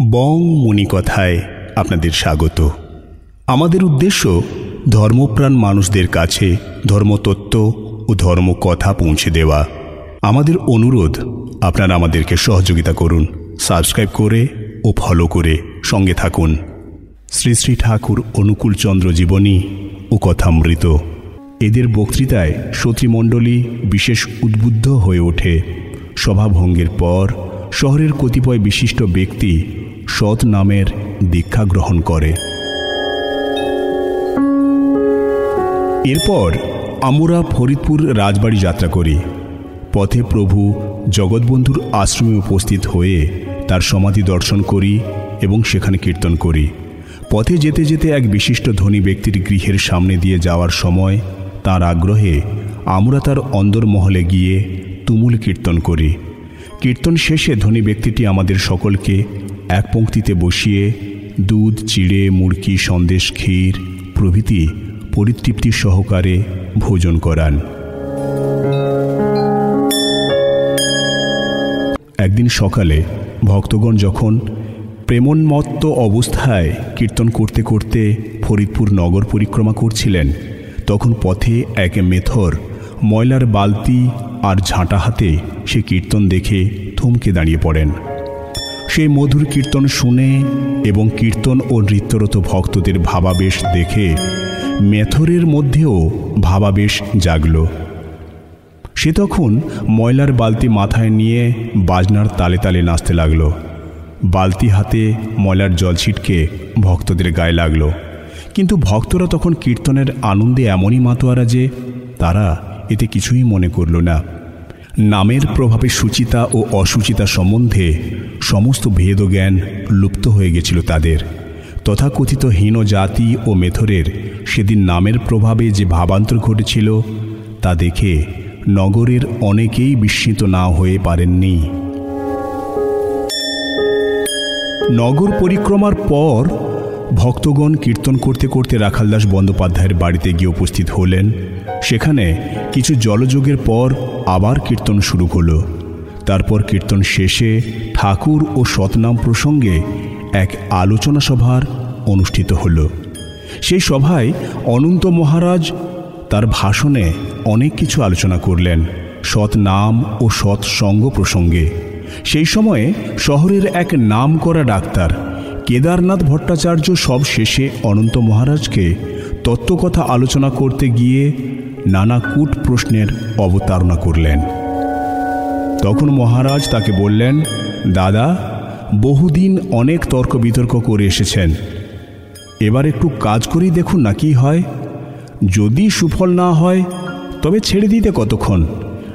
বং কথায় আপনাদের স্বাগত। আমাদের উদ্দেশ্য ধর্মপ্রাণ মানুষদের কাছে ধর্মতত্ত্ব ও ধর্মকথা পৌঁছে দেওয়া। আমাদের অনুরোধ, আপনারা আমাদেরকে সহযোগিতা করুন, সাবস্ক্রাইব করে ও ফলো করে সঙ্গে থাকুন। শ্রী শ্রী ঠাকুর অনুকূলচন্দ্র জীবনী ও কথামৃত। এদের বক্তৃতায় শ্রোতৃমণ্ডলী বিশেষ উদ্বুদ্ধ হয়ে ওঠে। সভাভঙ্গের পর শহরের কতিপয় বিশিষ্ট ব্যক্তি সৎ নামের দীক্ষা গ্রহণ করে। এরপর আমরা ফরিদপুর রাজবাড়ি যাত্রা করি। পথে প্রভু জগৎবন্ধুর আশ্রমে উপস্থিত হয়ে তার সমাধি দর্শন করি এবং সেখানে কীর্তন করি। পথে যেতে যেতে এক বিশিষ্ট ধনী ব্যক্তির গৃহের সামনে দিয়ে যাওয়ার সময় তার আগ্রহে আমরা তার অন্দরমহলে গিয়ে তুমুল কীর্তন করি। কীর্তন শেষে ধনী ব্যক্তিটি আমাদের সকলকে এক পঙ্ক্তিতে বসিয়ে দুধ, চিড়ে, মুড়কি, সন্দেশ, ক্ষীর প্রভৃতি পরিতৃপ্তি সহকারে ভোজন করান। একদিন সকালে ভক্তগণ যখন প্রেমন্মত্ত অবস্থায় কীর্তন করতে করতে ফরিদপুর নগর পরিক্রমা করছিলেন, তখন পথে এক মেথর ময়লার বালতি আর ঝাঁটা হাতে সে কীর্তন দেখে থমকে দাঁড়িয়ে পড়েন। সেই মধুর কীর্তন শুনে এবং কীর্তন ও নৃত্যরত ভক্তদের ভাবাবেশ দেখে মেথরের মধ্যেও ভাবাবেশ জাগল। সে তখন ময়লার বালতি মাথায় নিয়ে বাজনার তালে তালে নাচতে লাগল। বালতি হাতে ময়লার জল ছিটকে ভক্তদের গায়ে লাগল। কিন্তু ভক্তরা তখন কীর্তনের আনন্দে এমনই মাতোয়ারা যে তারা এতে কিছুই মনে করল না। নামের প্রভাবে সুচিতা ও অসুচিতা সম্বন্ধে সমস্ত ভেদ জ্ঞান লুপ্ত হয়ে গেছিল তাদের। তথাকথিত হীন জাতি ও মেথরের সেদিন নামের প্রভাবে যে ভাবান্তর ঘটেছিল, তা দেখে নগরের অনেকেই বিস্মিত না হয়ে পারেননি। নগর পরিক্রমার পর ভক্তগণ কীর্তন করতে করতে রাখালদাস বন্দ্যোপাধ্যায়ের বাড়িতে গিয়ে উপস্থিত হলেন। সেখানে কিছু জলযোগের পর আবার কীর্তন শুরু হলো। তারপর কীর্তন শেষে ঠাকুর ও সতনাম প্রসঙ্গে এক আলোচনা সভার অনুষ্ঠিত হল। সেই সভায় অনন্ত মহারাজ তার ভাষণে অনেক কিছু আলোচনা করলেন সৎ নাম ও সৎ সঙ্গ প্রসঙ্গে। সেই সময়ে শহরের এক নাম করা ডাক্তার, কেদারনাথ ভট্টাচার্য সব শেষে অনন্ত মহারাজকে তত্ত্বকথা আলোচনা করতে গিয়ে নানা কূট প্রশ্নের অবতারণা করলেন। তখন মহারাজ তাকে বললেন, দাদা, বহুদিন অনেক তর্ক বিতর্ক করে এসেছেন। এবার একটু কাজ করেই দেখুন না কি হয়। যদি সুফল না হয়, তবে ছেড়ে দিতে কতক্ষণ?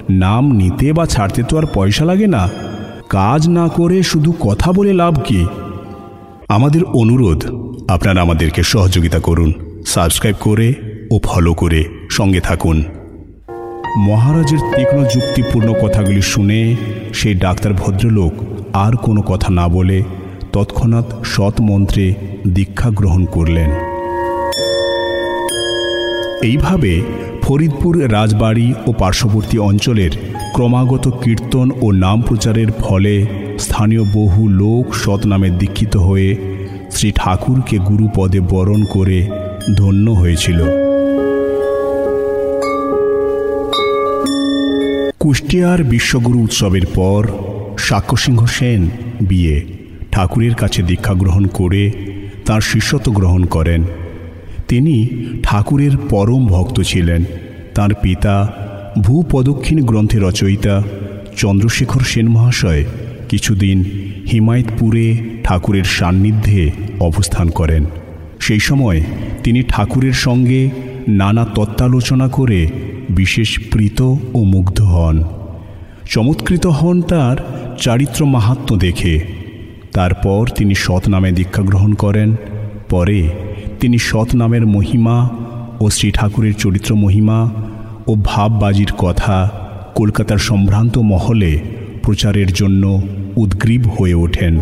নাম নিতে বা ছাড়তে তো আর পয়সা লাগে না। কাজ না করে শুধু কথা বলে লাভ কি? আমাদের অনুরোধ, আপনারা আমাদেরকে সহযোগিতা করুন। সাবস্ক্রাইব করে ও ফলো করে সঙ্গে থাকুন। মহারাজের তীক্ষ্ণ যুক্তিপূর্ণ কথাগুলি শুনে সেই ডাক্তার ভদ্রলোক আর কোনো কথা না বলে তৎক্ষণাৎ সৎ মন্ত্রে দীক্ষা গ্রহণ করলেন। এইভাবে ফরিদপুর রাজবাড়ি ও পার্শ্ববর্তী অঞ্চলের ক্রমাগত কীর্তন ও নাম প্রচারের ফলে স্থানীয় বহু লোক সৎনামে দীক্ষিত হয়ে শ্রী ঠাকুরকে গুরুপদে বরণ করে ধন্য হয়েছিল। কুষ্টিয়ার বিশ্বগুরু উৎসবের পর সাক্ষ্যসিংহ সেন বিয়ে ঠাকুরের কাছে দীক্ষা গ্রহণ করে তার শিষ্যত্ব গ্রহণ করেন। তিনি ঠাকুরের পরম ভক্ত ছিলেন। তার পিতা ভূপদক্ষিণ গ্রন্থে রচয়িতা চন্দ্রশেখর সেন মহাশয় কিছুদিন হিমায়তপুরে ঠাকুরের সান্নিধ্যে অবস্থান করেন। সেই সময় তিনি ঠাকুরের সঙ্গে নানা তত্ত্বালোচনা করে বিশেষ প্রীত ও মুগ্ধ হন। চমৎকৃত হন তার চারিত্র মাহাত্ম দেখে। তারপর তিনি সৎ নামে দীক্ষা গ্রহণ করেন। পরে তিনি সৎ নামের মহিমা ও শ্রী ঠাকুরের চরিত্র মহিমা ও ভাববাজির কথা কলকাতার সম্ভ্রান্ত মহলে প্রচারের জন্য উদ্গ্রীব হয়ে ওঠেন।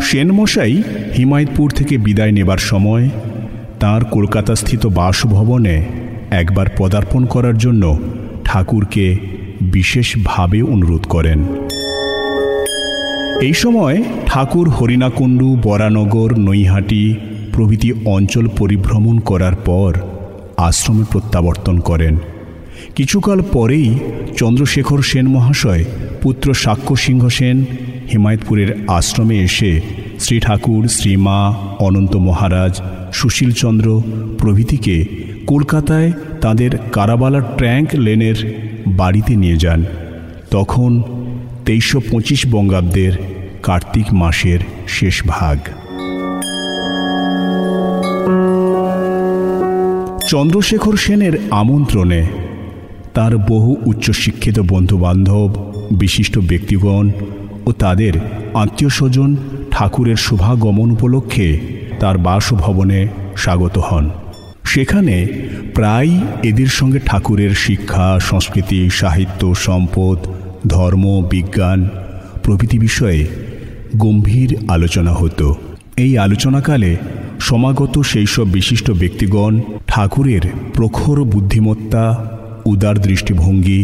সেনমশাই হিমায়তপুর থেকে বিদায় নেবার সময় তার কলকাতাস্থিত বাসভবনে একবার পদার্পণ করার জন্য ঠাকুরকে বিশেষভাবে অনুরোধ করেন। এই সময় ঠাকুর হরিণাকুণ্ডু, বরানগর, নৈহাটি প্রভৃতি অঞ্চল পরিভ্রমণ করার পর আশ্রমে প্রত্যাবর্তন করেন। কিছুকাল পরেই চন্দ্রশেখর সেন মহাশয় পুত্র সাক্ষ্য সিংহ সেন হিমায়তপুরের আশ্রমে এসে শ্রী ঠাকুর শ্রীমা অনন্ত মহারাজ সুশীলচন্দ্র প্রভৃতিকে কলকাতায় তাদের কারাবালা ট্র্যাঙ্ক লেনের বাড়িতে নিয়ে যান। তখন তেইশশো পঁচিশ বঙ্গাব্দের কার্তিক মাসের শেষ ভাগ। চন্দ্রশেখর সেনের আমন্ত্রণে তার বহু উচ্চশিক্ষিত বন্ধুবান্ধব, বিশিষ্ট ব্যক্তিগণ ও তাদের আত্মীয় স্বজন ঠাকুরের শুভাগমন উপলক্ষে তার বাসভবনে স্বাগত হন। সেখানে প্রায় এদের সঙ্গে ঠাকুরের শিক্ষা, সংস্কৃতি, সাহিত্য, সম্পদ, ধর্ম, বিজ্ঞান প্রভৃতি বিষয়ে গম্ভীর আলোচনা হতো। এই আলোচনাকালে সমাগত সেই সব বিশিষ্ট ব্যক্তিগণ ঠাকুরের প্রখর বুদ্ধিমত্তা, উদার দৃষ্টিভঙ্গি,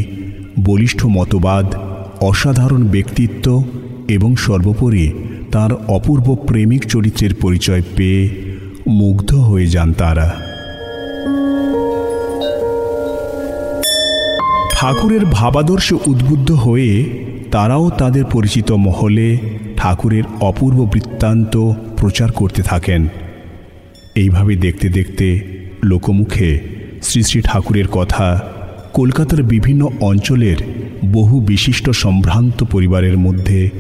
বলিষ্ঠ মতবাদ, অসাধারণ ব্যক্তিত্ব এবং সর্বোপরি তার অপূর্ব প্রেমিক চরিত্রের পরিচয় পেয়ে মুগ্ধ হয়ে যান তারা। ঠাকুরের ভাবাদর্শে উদ্বুদ্ধ হয়ে তারাও তাদের পরিচিত মহলে ঠাকুরের অপূর্ব বৃত্তান্ত প্রচার করতে থাকেন। এইভাবে দেখতে দেখতে লোকমুখে শ্রী শ্রী ঠাকুরের কথা কলকাতার বিভিন্ন অঞ্চলের বহু বিশিষ্ট সম্ভ্রান্ত পরিবারের মধ্যে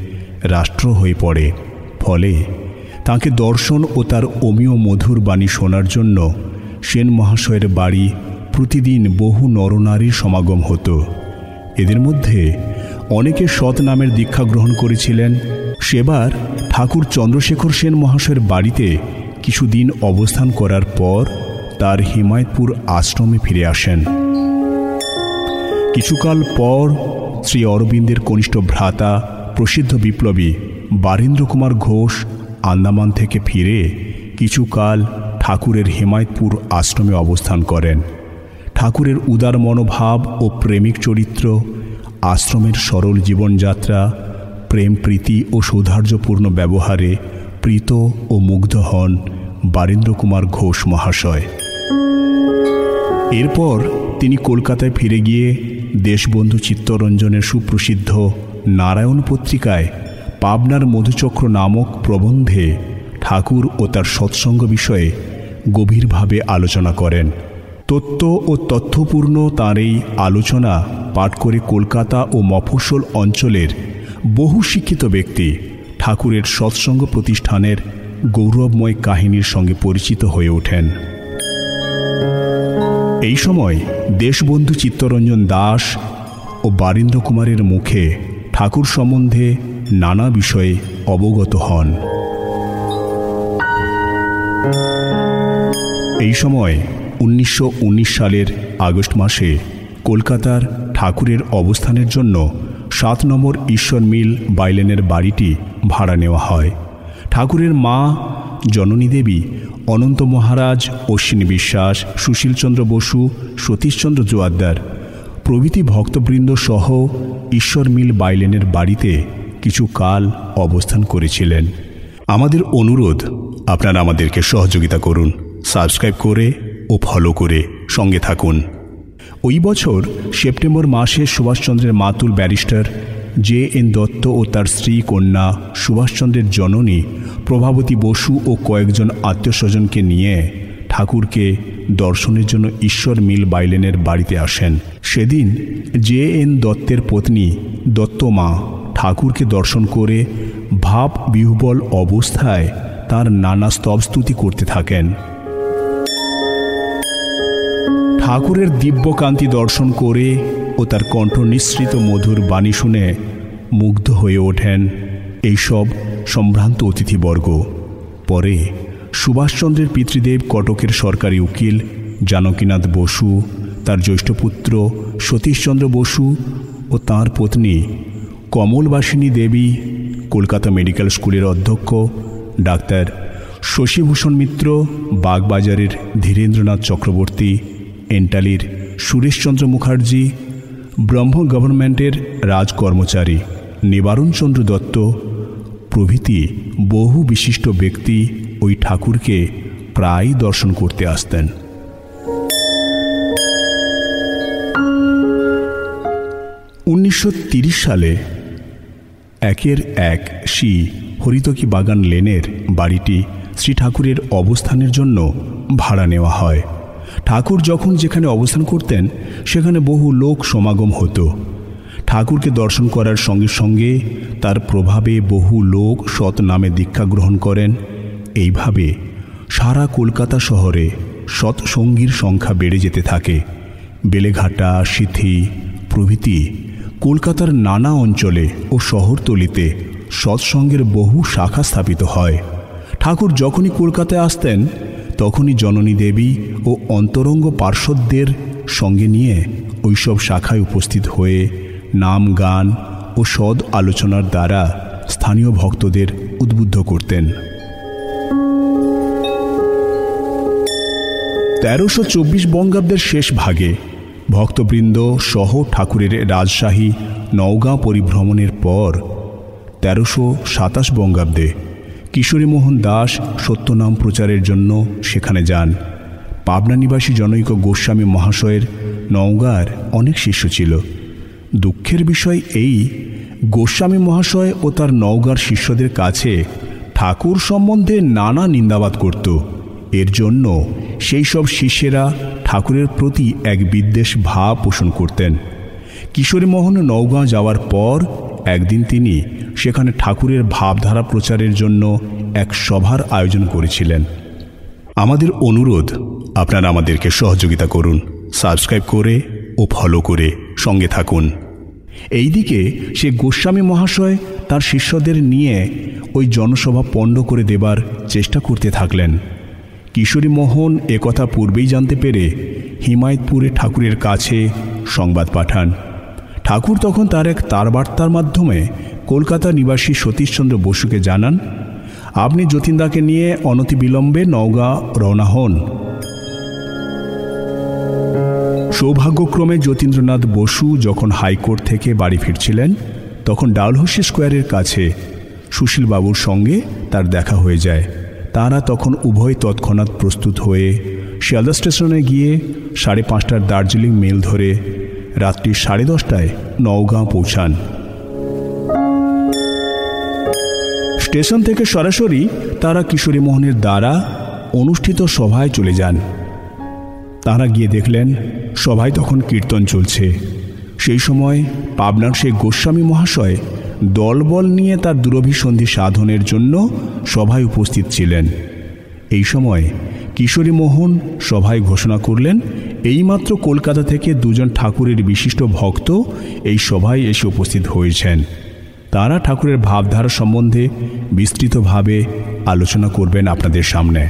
রাষ্ট্র হয়ে পড়ে। ফলে তাকে দর্শন ও তার অমীয় মধুর বাণী শোনার জন্য সেন মহাশয়ের বাড়ি প্রতিদিন বহু নরনারীর সমাগম হতো। এদের মধ্যে অনেকে সৎ নামের দীক্ষা গ্রহণ করেছিলেন। সেবার ঠাকুর চন্দ্রশেখর সেন মহাশয়ের বাড়িতে কিছুদিন অবস্থান করার পর তার হিমায়তপুর আশ্রমে ফিরে আসেন। কিছুকাল পর শ্রী অরবিন্দের কনিষ্ঠ ভ্রাতা প্রসিদ্ধ বিপ্লবী বারীন্দ্র কুমার ঘোষ আন্দামান থেকে ফিরে কিছুকাল ঠাকুরের হেমায়তপুর আশ্রমে অবস্থান করেন। ঠাকুরের উদার মনোভাব ও প্রেমিক চরিত্র, আশ্রমের সরল জীবনযাত্রা, প্রেম, প্রীতি ও সৌধার্যপূর্ণ ব্যবহারে প্রীত ও মুগ্ধ হন বারীন্দ্র কুমার ঘোষ মহাশয়। এরপর তিনি কলকাতায় ফিরে গিয়ে দেশবন্ধু চিত্তরঞ্জনের সুপ্রসিদ্ধ নারায়ণ পত্রিকায় পাবনার মধুচক্র নামক প্রবন্ধে ঠাকুর ও তার সৎসঙ্গ বিষয়ে গভীরভাবে আলোচনা করেন। তত্ত্ব ও তথ্যপূর্ণ তাঁর এই আলোচনা পাঠ করে কলকাতা ও মফস্বল অঞ্চলের বহু শিক্ষিত ব্যক্তি ঠাকুরের সৎসঙ্গ প্রতিষ্ঠানের গৌরবময় কাহিনীর সঙ্গে পরিচিত হয়ে ওঠেন। এই সময় দেশবন্ধু চিত্তরঞ্জন দাস ও বারীন্দ্র কুমারের মুখে ঠাকুর সম্বন্ধে নানা বিষয়ে অবগত হন। এই সময় উনিশশো উনিশ সালের আগস্ট মাসে কলকাতার ঠাকুরের অবস্থানের জন্য সাত নম্বর ঈশ্বর মিল বাইলেনের বাড়িটি ভাড়া নেওয়া হয়। ঠাকুরের মা, জননী দেবী, অনন্ত মহারাজ, অশ্বিনী বিশ্বাস, সুশীলচন্দ্র বসু, সতীশচন্দ্র জোয়াদ্দার প্রভৃতি ভক্তবৃন্দ সহ ঈশ্বর মিল বাইলেনের বাড়িতে কিছু কাল অবস্থান করেছিলেন। আমাদের অনুরোধ, আপনারা আমাদেরকে সহযোগিতা করুন, সাবস্ক্রাইব করে ও ফলো করে সঙ্গে থাকুন। ওই বছর সেপ্টেম্বর মাসে সুভাষচন্দ্রের মাতুল ব্যারিস্টার জে এন দত্ত ও তার স্ত্রী কন্যা সুভাষচন্দ্রের জননী প্রভাবতী বসু ও কয়েকজন আত্মীয় স্বজনকে নিয়ে ঠাকুরকে দর্শনের জন্য ঈশ্বর মিল বাইলেনের বাড়িতে আসেন। সেদিন জে এন দত্তের পত্নী দত্তমা ঠাকুরকে দর্শন করে ভাব বিহুবল অবস্থায় তার নানা স্তবস্তুতি করতে থাকেন। ঠাকুরের দিব্যকান্তি দর্শন করে ও তার কণ্ঠ নিঃসৃত মধুর বাণী শুনে মুগ্ধ হয়ে ওঠেন। এইসব সম্ভ্রান্ত অতিথিবর্গ। পরে সুভাষচন্দ্রের পিতৃদেব কটকের সরকারি উকিল, জানকীনাথ বসু, তার জ্যৈষ্ঠ পুত্র সতীশচন্দ্র বসু ও তাঁর পত্নী কমলবাসিনী দেবী, কলকাতা মেডিকেল স্কুলের অধ্যক্ষ ডাক্তার শশীভূষণ মিত্র, বাগবাজারের ধীরেন্দ্রনাথ চক্রবর্তী, এন্টালির সুরেশচন্দ্র মুখার্জি, ব্রহ্ম গভর্নমেন্টের রাজকর্মচারী নিবারণচন্দ্র দত্ত প্রভৃতি বহু বিশিষ্ট ব্যক্তি ওই ঠাকুরকে প্রায় দর্শন করতে আসতেন। উনিশশো সালে একের এক শ্রী হরিতকি বাগান লেনের বাড়িটি শ্রী ঠাকুরের অবস্থানের জন্য ভাড়া নেওয়া হয়। ঠাকুর যখন যেখানে অবস্থান করতেন, সেখানে বহু লোক সমাগম হতো। ঠাকুরকে দর্শন করার সঙ্গে সঙ্গে তার প্রভাবে বহু লোক সৎ নামে দীক্ষা গ্রহণ করেন এইভাবে সারা কলকাতা শহরে সৎসঙ্গীর সংখ্যা বেড়ে যেতে থাকে। বেলেঘাটা, সিথি প্রভৃতি কলকাতার নানা অঞ্চলে ও শহরতলিতে সৎসঙ্গের বহু শাখা স্থাপিত হয়। ঠাকুর যখনই কলকাতায় আসতেন, তখনই জননী দেবী ও অন্তরঙ্গ পার্শ্বদের সঙ্গে নিয়ে ওইসব শাখায় উপস্থিত হয়ে নাম, গান ও সদ আলোচনার দ্বারা স্থানীয় ভক্তদের উদ্বুদ্ধ করতেন। তেরোশো চব্বিশ বঙ্গাব্দের শেষ ভাগে ভক্তবৃন্দ সহ ঠাকুরের রাজশাহী নওগাঁ পরিভ্রমণের পর তেরোশো সাতাশ বঙ্গাব্দে কিশোরীমোহন দাস সত্যনাম প্রচারের জন্য সেখানে যান। পাবনা নিবাসী জনৈক গোস্বামী মহাশয়ের নওগাঁর অনেক শিষ্য ছিল। দুঃখের বিষয় এই, গোস্বামী মহাশয় ও তার নওগাঁর শিষ্যদের কাছে ঠাকুর সম্বন্ধে নানা নিন্দাবাদ করত। এর জন্য সেই সব শিষ্যেরা ঠাকুরের প্রতি এক বিদ্বেষ ভাব পোষণ করতেন। কিশোরীমোহন নওগাঁ যাওয়ার পর একদিন তিনি সেখানে ঠাকুরের ভাবধারা প্রচারের জন্য এক সভার আয়োজন করেছিলেন। আমাদের অনুরোধ, আপনারা আমাদেরকে সহযোগিতা করুন, সাবস্ক্রাইব করে ও ফলো করে সঙ্গে থাকুন। এইদিকে সে গোস্বামী মহাশয় তার শিষ্যদের নিয়ে ওই জনসভা পণ্ড করে দেবার চেষ্টা করতে থাকলেন। কিশোরী মোহন একথা পূর্বেই জানতে পেরে হিমায়তপুরে ঠাকুরের কাছে সংবাদ পাঠান। ঠাকুর তখন তার এক তারবার্তার মাধ্যমে কলকাতা নিবাসী সতীশচন্দ্র বসুকে জানান, আপনি যতীনদাকে নিয়ে অনতিবিলম্বে নওগাঁ রওনা হন। সৌভাগ্যক্রমে যতীন্দ্রনাথ বসু যখন হাইকোর্ট থেকে বাড়ি ফিরছিলেন, তখন ডালহসি স্কোয়ারের কাছে সুশীলবাবুর সঙ্গে তার দেখা হয়ে যায়। তারা তখন উভয় তৎক্ষণাৎ প্রস্তুত হয়ে শিয়ালদা স্টেশনে গিয়ে সাড়ে পাঁচটার দার্জিলিং মেল ধরে রাত্রি সাড়ে দশটায় নওগাঁ পৌঁছান। স্টেশন থেকে সরাসরি তারা কিশোরী মোহনের দ্বারা অনুষ্ঠিত সভায় চলে যান। তারা গিয়ে দেখলেন, সভায় তখন কীর্তন চলছে। সেই সময় পাবনার সেই গোস্বামী মহাশয় দলবল নিয়ে তার দুরভিসন্ধি সাধনের জন্য সভায় উপস্থিত ছিলেন। এই সময় কিশোরী মোহন সভায় ঘোষণা করলেন, এইমাত্র কলকাতা থেকে দুজন ঠাকুরের বিশিষ্ট ভক্ত এই সভায় এসে উপস্থিত হয়েছেন। তারা ঠাকুরের ভাবধারা সম্বন্ধে বিস্তৃতভাবে আলোচনা করবেন আপনাদের সামনে।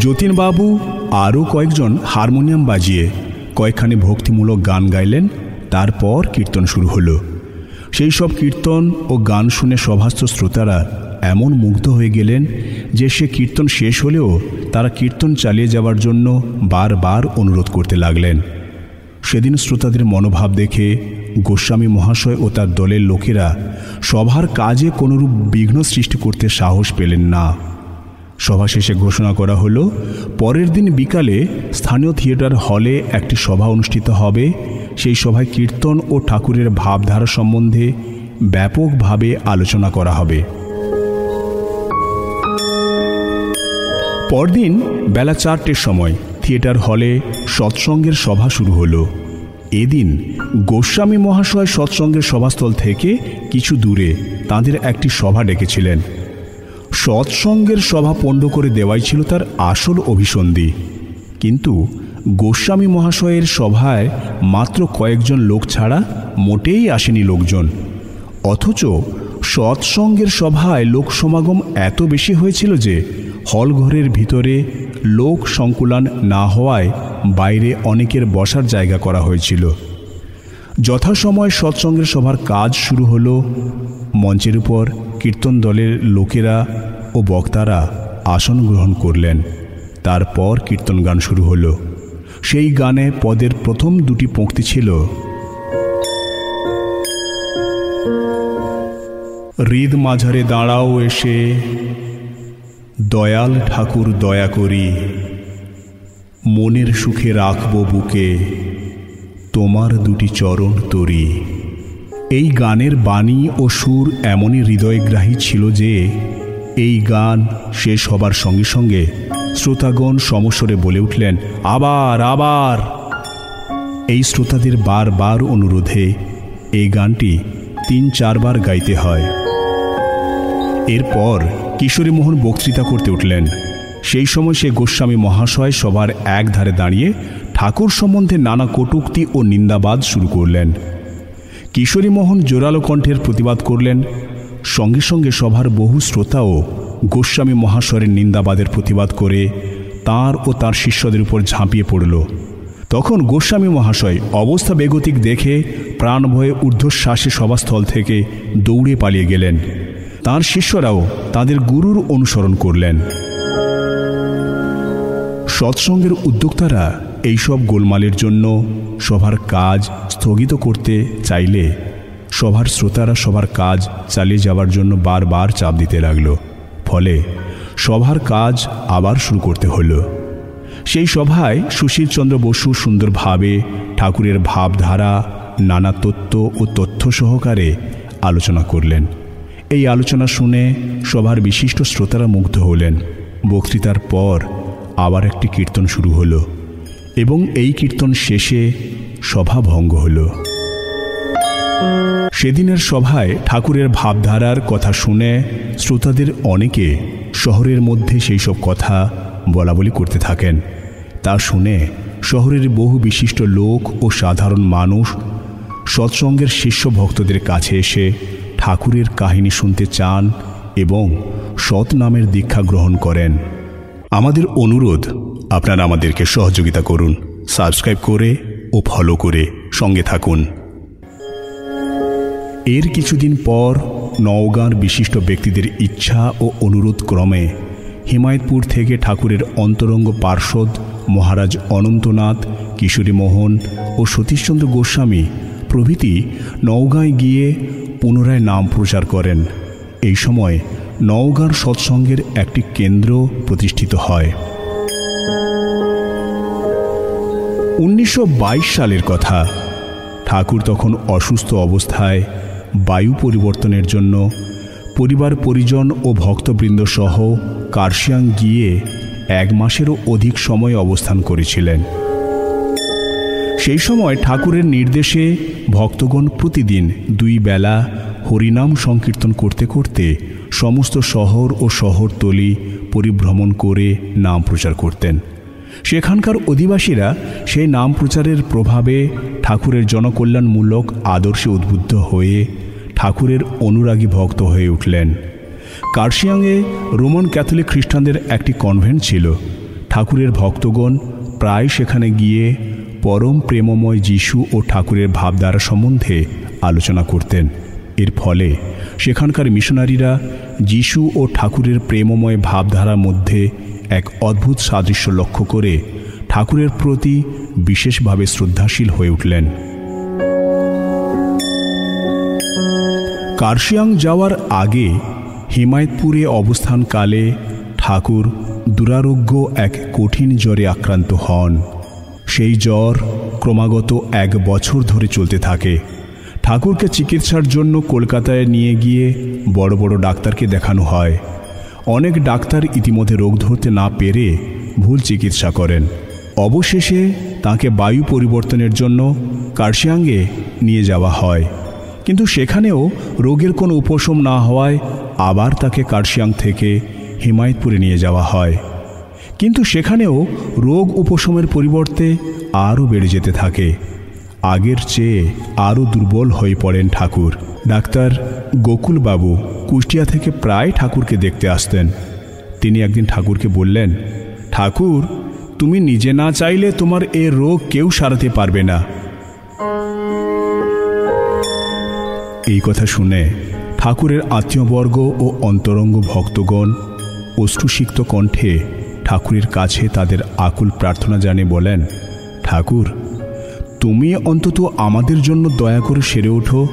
যতীনবাবু আরও কয়েকজন হারমোনিয়াম বাজিয়ে কয়েকখানি ভক্তিমূলক গান গাইলেন, তারপর কীর্তন শুরু হলো। সেই সব কীর্তন ও গান শুনে সভাস্থ শ্রোতারা এমন মুগ্ধ হয়ে গেলেন যে সে কীর্তন শেষ হলেও তারা কীর্তন চালিয়ে যাওয়ার জন্য বারবার অনুরোধ করতে লাগলেন। সেদিন শ্রোতাদের মনোভাব দেখে গোস্বামী মহাশয় ও তার দলের লোকেরা সভার কাজে কোনোরূপ বিঘ্ন সৃষ্টি করতে সাহস পেলেন না। সভা শেষে ঘোষণা করা হলো, পরের দিন বিকালে স্থানীয় থিয়েটার হলে একটি সভা অনুষ্ঠিত হবে। সেই সভায় কীর্তন ও ঠাকুরের ভাবধারা সম্বন্ধে ব্যাপকভাবে আলোচনা করা হবে। পরদিন বেলা চারটের সময় থিয়েটার হলে সৎসঙ্গের সভা শুরু হলো। এদিন গোস্বামী মহাশয় সৎসঙ্গের সভাস্থল থেকে কিছু দূরে তাদের একটি সভা ডেকেছিলেন। সৎসঙ্গের সভা পণ্ড করে দেওয়াই ছিল তার আসল অভিসন্ধি। কিন্তু গোস্বামী মহাশয়ের সভায় মাত্র কয়েকজন লোক ছাড়া মোটেই আসেনি লোকজন। অথচ সৎসঙ্গের সভায় লোক সমাগম এত বেশি হয়েছিল যে হলঘরের ভিতরে লোক সংকুলান না হওয়ায় বাইরে অনেকের বসার জায়গা করা হয়েছিল। যথাসময় সৎসঙ্গের সভার কাজ শুরু হলো, মঞ্চের উপর কীর্তন দলের লোকেরা ও বক্তারা আসন গ্রহণ করলেন। তারপর কীর্তন গান শুরু হলো। সেই গানে পদের প্রথম দুটি পঙ্ক্তি ছিল। হৃদ মাঝারে দাঁড়াও এসে, দয়াল ঠাকুর দয়া করি। মনের সুখে রাখব বুকে, তোমার দুটি চরণ তরি। এই গানের বাণী ও সুর এমনই হৃদয়গ্রাহী ছিল যে এই গান শেষ হবার সঙ্গে সঙ্গে শ্রোতাগণ সমস্বরে বলে উঠলেন, আবার আবার! এই শ্রোতাদের বারবার অনুরোধে এই গানটি তিন, চারবার গাইতে হয়। এরপর কিশোরী মোহন বক্তৃতা করতে উঠলেন। সেই সময় সে গোস্বামী মহাশয় সবার এক ধারে দাঁড়িয়ে ঠাকুর সম্বন্ধে নানা কটুক্তি ও নিন্দাবাদ শুরু করলেন। কিশোরী মোহন জোরালো কণ্ঠের প্রতিবাদ করলেন। সঙ্গে সঙ্গে সভার বহু শ্রোতাও গোস্বামী মহাশয়ের নিন্দাবাদের প্রতিবাদ করে তার ও তার শিষ্যদের উপর ঝাঁপিয়ে পড়ল। তখন গোস্বামী মহাশয় অবস্থা বেগতিক দেখে প্রাণভয়ে ঊর্ধ্বশ্বাসে সভাস্থল থেকে দৌড়ে পালিয়ে গেলেন। তার শিষ্যরাও তাদের গুরুর অনুসরণ করলেন। সৎসঙ্গের উদ্যোক্তারা এইসব গোলমালের জন্য সভার কাজ স্থগিত করতে চাইলে সভার শ্রোতারা সবার কাজ চালিয়ে যাওয়ার জন্য বারবার চাপ দিতে লাগল। ফলে সভার কাজ আবার শুরু করতে হলো। সেই সভায় সুশীলচন্দ্র বসু সুন্দরভাবে ঠাকুরের ভাবধারা, নানা তত্ত্ব ও তথ্য সহকারে আলোচনা করলেন। এই আলোচনা শুনে সভার বিশিষ্ট শ্রোতারা মুগ্ধ হলেন। বক্তৃতার পর আবার একটি কীর্তন শুরু হলো এবং এই কীর্তন শেষে সভা ভঙ্গ হল। সেদিনের সভায় ঠাকুরের ভাবধারার কথা শুনে শ্রোতাদের অনেকে শহরের মধ্যে সেই সব কথা বলা বলি করতে থাকেন। তা শুনে শহরের বহু বিশিষ্ট লোক ও সাধারণ মানুষ সৎসঙ্গের শিষ্য ভক্তদের কাছে এসে ঠাকুরের কাহিনী শুনতে চান এবং সৎ নামের দীক্ষা গ্রহণ করেন। আমাদের অনুরোধ, আপনারা আমাদেরকে সহযোগিতা করুন, সাবস্ক্রাইব করে ও ফলো করে সঙ্গে থাকুন। এর কিছুদিন পর নওগাঁর বিশিষ্ট ব্যক্তিদের ইচ্ছা ও অনুরোধ ক্রমে হিমায়তপুর থেকে ঠাকুরের অন্তরঙ্গ পার্ষদ মহারাজ অনন্তনাথ, কিশোরী মোহন ও সতীশচন্দ্র গোস্বামী প্রভৃতি নওগাঁয় গিয়ে পুনরায় নাম প্রচার করেন। এই সময় নওগাঁর সৎসঙ্গের একটি কেন্দ্র প্রতিষ্ঠিত হয়। উনিশশো বাইশ সালের কথা। ঠাকুর তখন অসুস্থ অবস্থায় বায়ু পরিবর্তনের জন্য পরিবার পরিজন ও ভক্তবৃন্দ সহ কার্শিয়াং গিয়ে এক মাসেরও অধিক সময় অবস্থান করেছিলেন। সেই সময় ঠাকুরের নির্দেশে ভক্তগণ প্রতিদিন দুই বেলা হরিনাম সংকীর্তন করতে করতে সমস্ত শহর ও শহরতলি পরিভ্রমণ করে নাম প্রচার করতেন। সেখানকার অধিবাসীরা সেই নাম প্রচারের প্রভাবে ঠাকুরের জনকল্যাণমূলক আদর্শে উদ্বুদ্ধ হয়ে ঠাকুরের অনুরাগী ভক্ত হয়ে উঠলেন। কার্শিয়াংয়ে রোমান ক্যাথলিক খ্রিস্টানদের একটি কনভেন্ট ছিল। ঠাকুরের ভক্তগণ প্রায় সেখানে গিয়ে পরম প্রেমময় যিশু ও ঠাকুরের ভাবধারা সম্বন্ধে আলোচনা করতেন। এর ফলে সেখানকার মিশনারিরা যিশু ও ঠাকুরের প্রেমময় ভাবধারার মধ্যে এক অদ্ভুত সাদৃশ্য লক্ষ্য করে ঠাকুরের প্রতি বিশেষভাবে শ্রদ্ধাশীল হয়ে উঠলেন। কার্শিয়াং যাওয়ার আগে হিমায়তপুরে অবস্থানকালে ঠাকুর দুরারোগ্য এক কঠিন জ্বরে আক্রান্ত হন। সেই জ্বর ক্রমাগত এক বছর ধরে চলতে থাকে। ঠাকুরকে চিকিৎসার জন্য কলকাতায় নিয়ে গিয়ে বড় বড় ডাক্তারকে দেখানো হয়। অনেক ডাক্তার ইতিমধ্যে রোগ ধরতে না পেরে ভুল চিকিৎসা করেন। অবশেষে তাকে বায়ু পরিবর্তনের জন্য কার্শিয়াঙ্গে নিয়ে যাওয়া হয়। কিন্তু সেখানেও রোগের কোনো উপশম না হওয়ায় আবার তাকে কার্শিয়াং থেকে হিমায়তপুরে নিয়ে যাওয়া হয়। কিন্তু সেখানেও রোগ উপশমের পরিবর্তে আরও বেড়ে যেতে থাকে। আগের চেয়ে আরও দুর্বল হয়ে পড়েন ঠাকুর। ডাক্তার গোকুলবাবু কুষ্টিয়া থেকে প্রায় ঠাকুরকে দেখতে আসতেন। তিনি একদিন ঠাকুরকে বললেন, ঠাকুর, তুমি নিজে না চাইলে তোমার এ রোগ কেউ সারাতে পারবে না। এই কথা শুনে ঠাকুরের আত্মীয়বর্গ ও অন্তরঙ্গ ভক্তগণ অশ্রুসিক্ত কণ্ঠে ঠাকুরের কাছে তাদের আকুল প্রার্থনা জানে বলেন, ঠাকুর, তুমি অন্তত আমাদের জন্য দয়া করে সেরে ওঠো।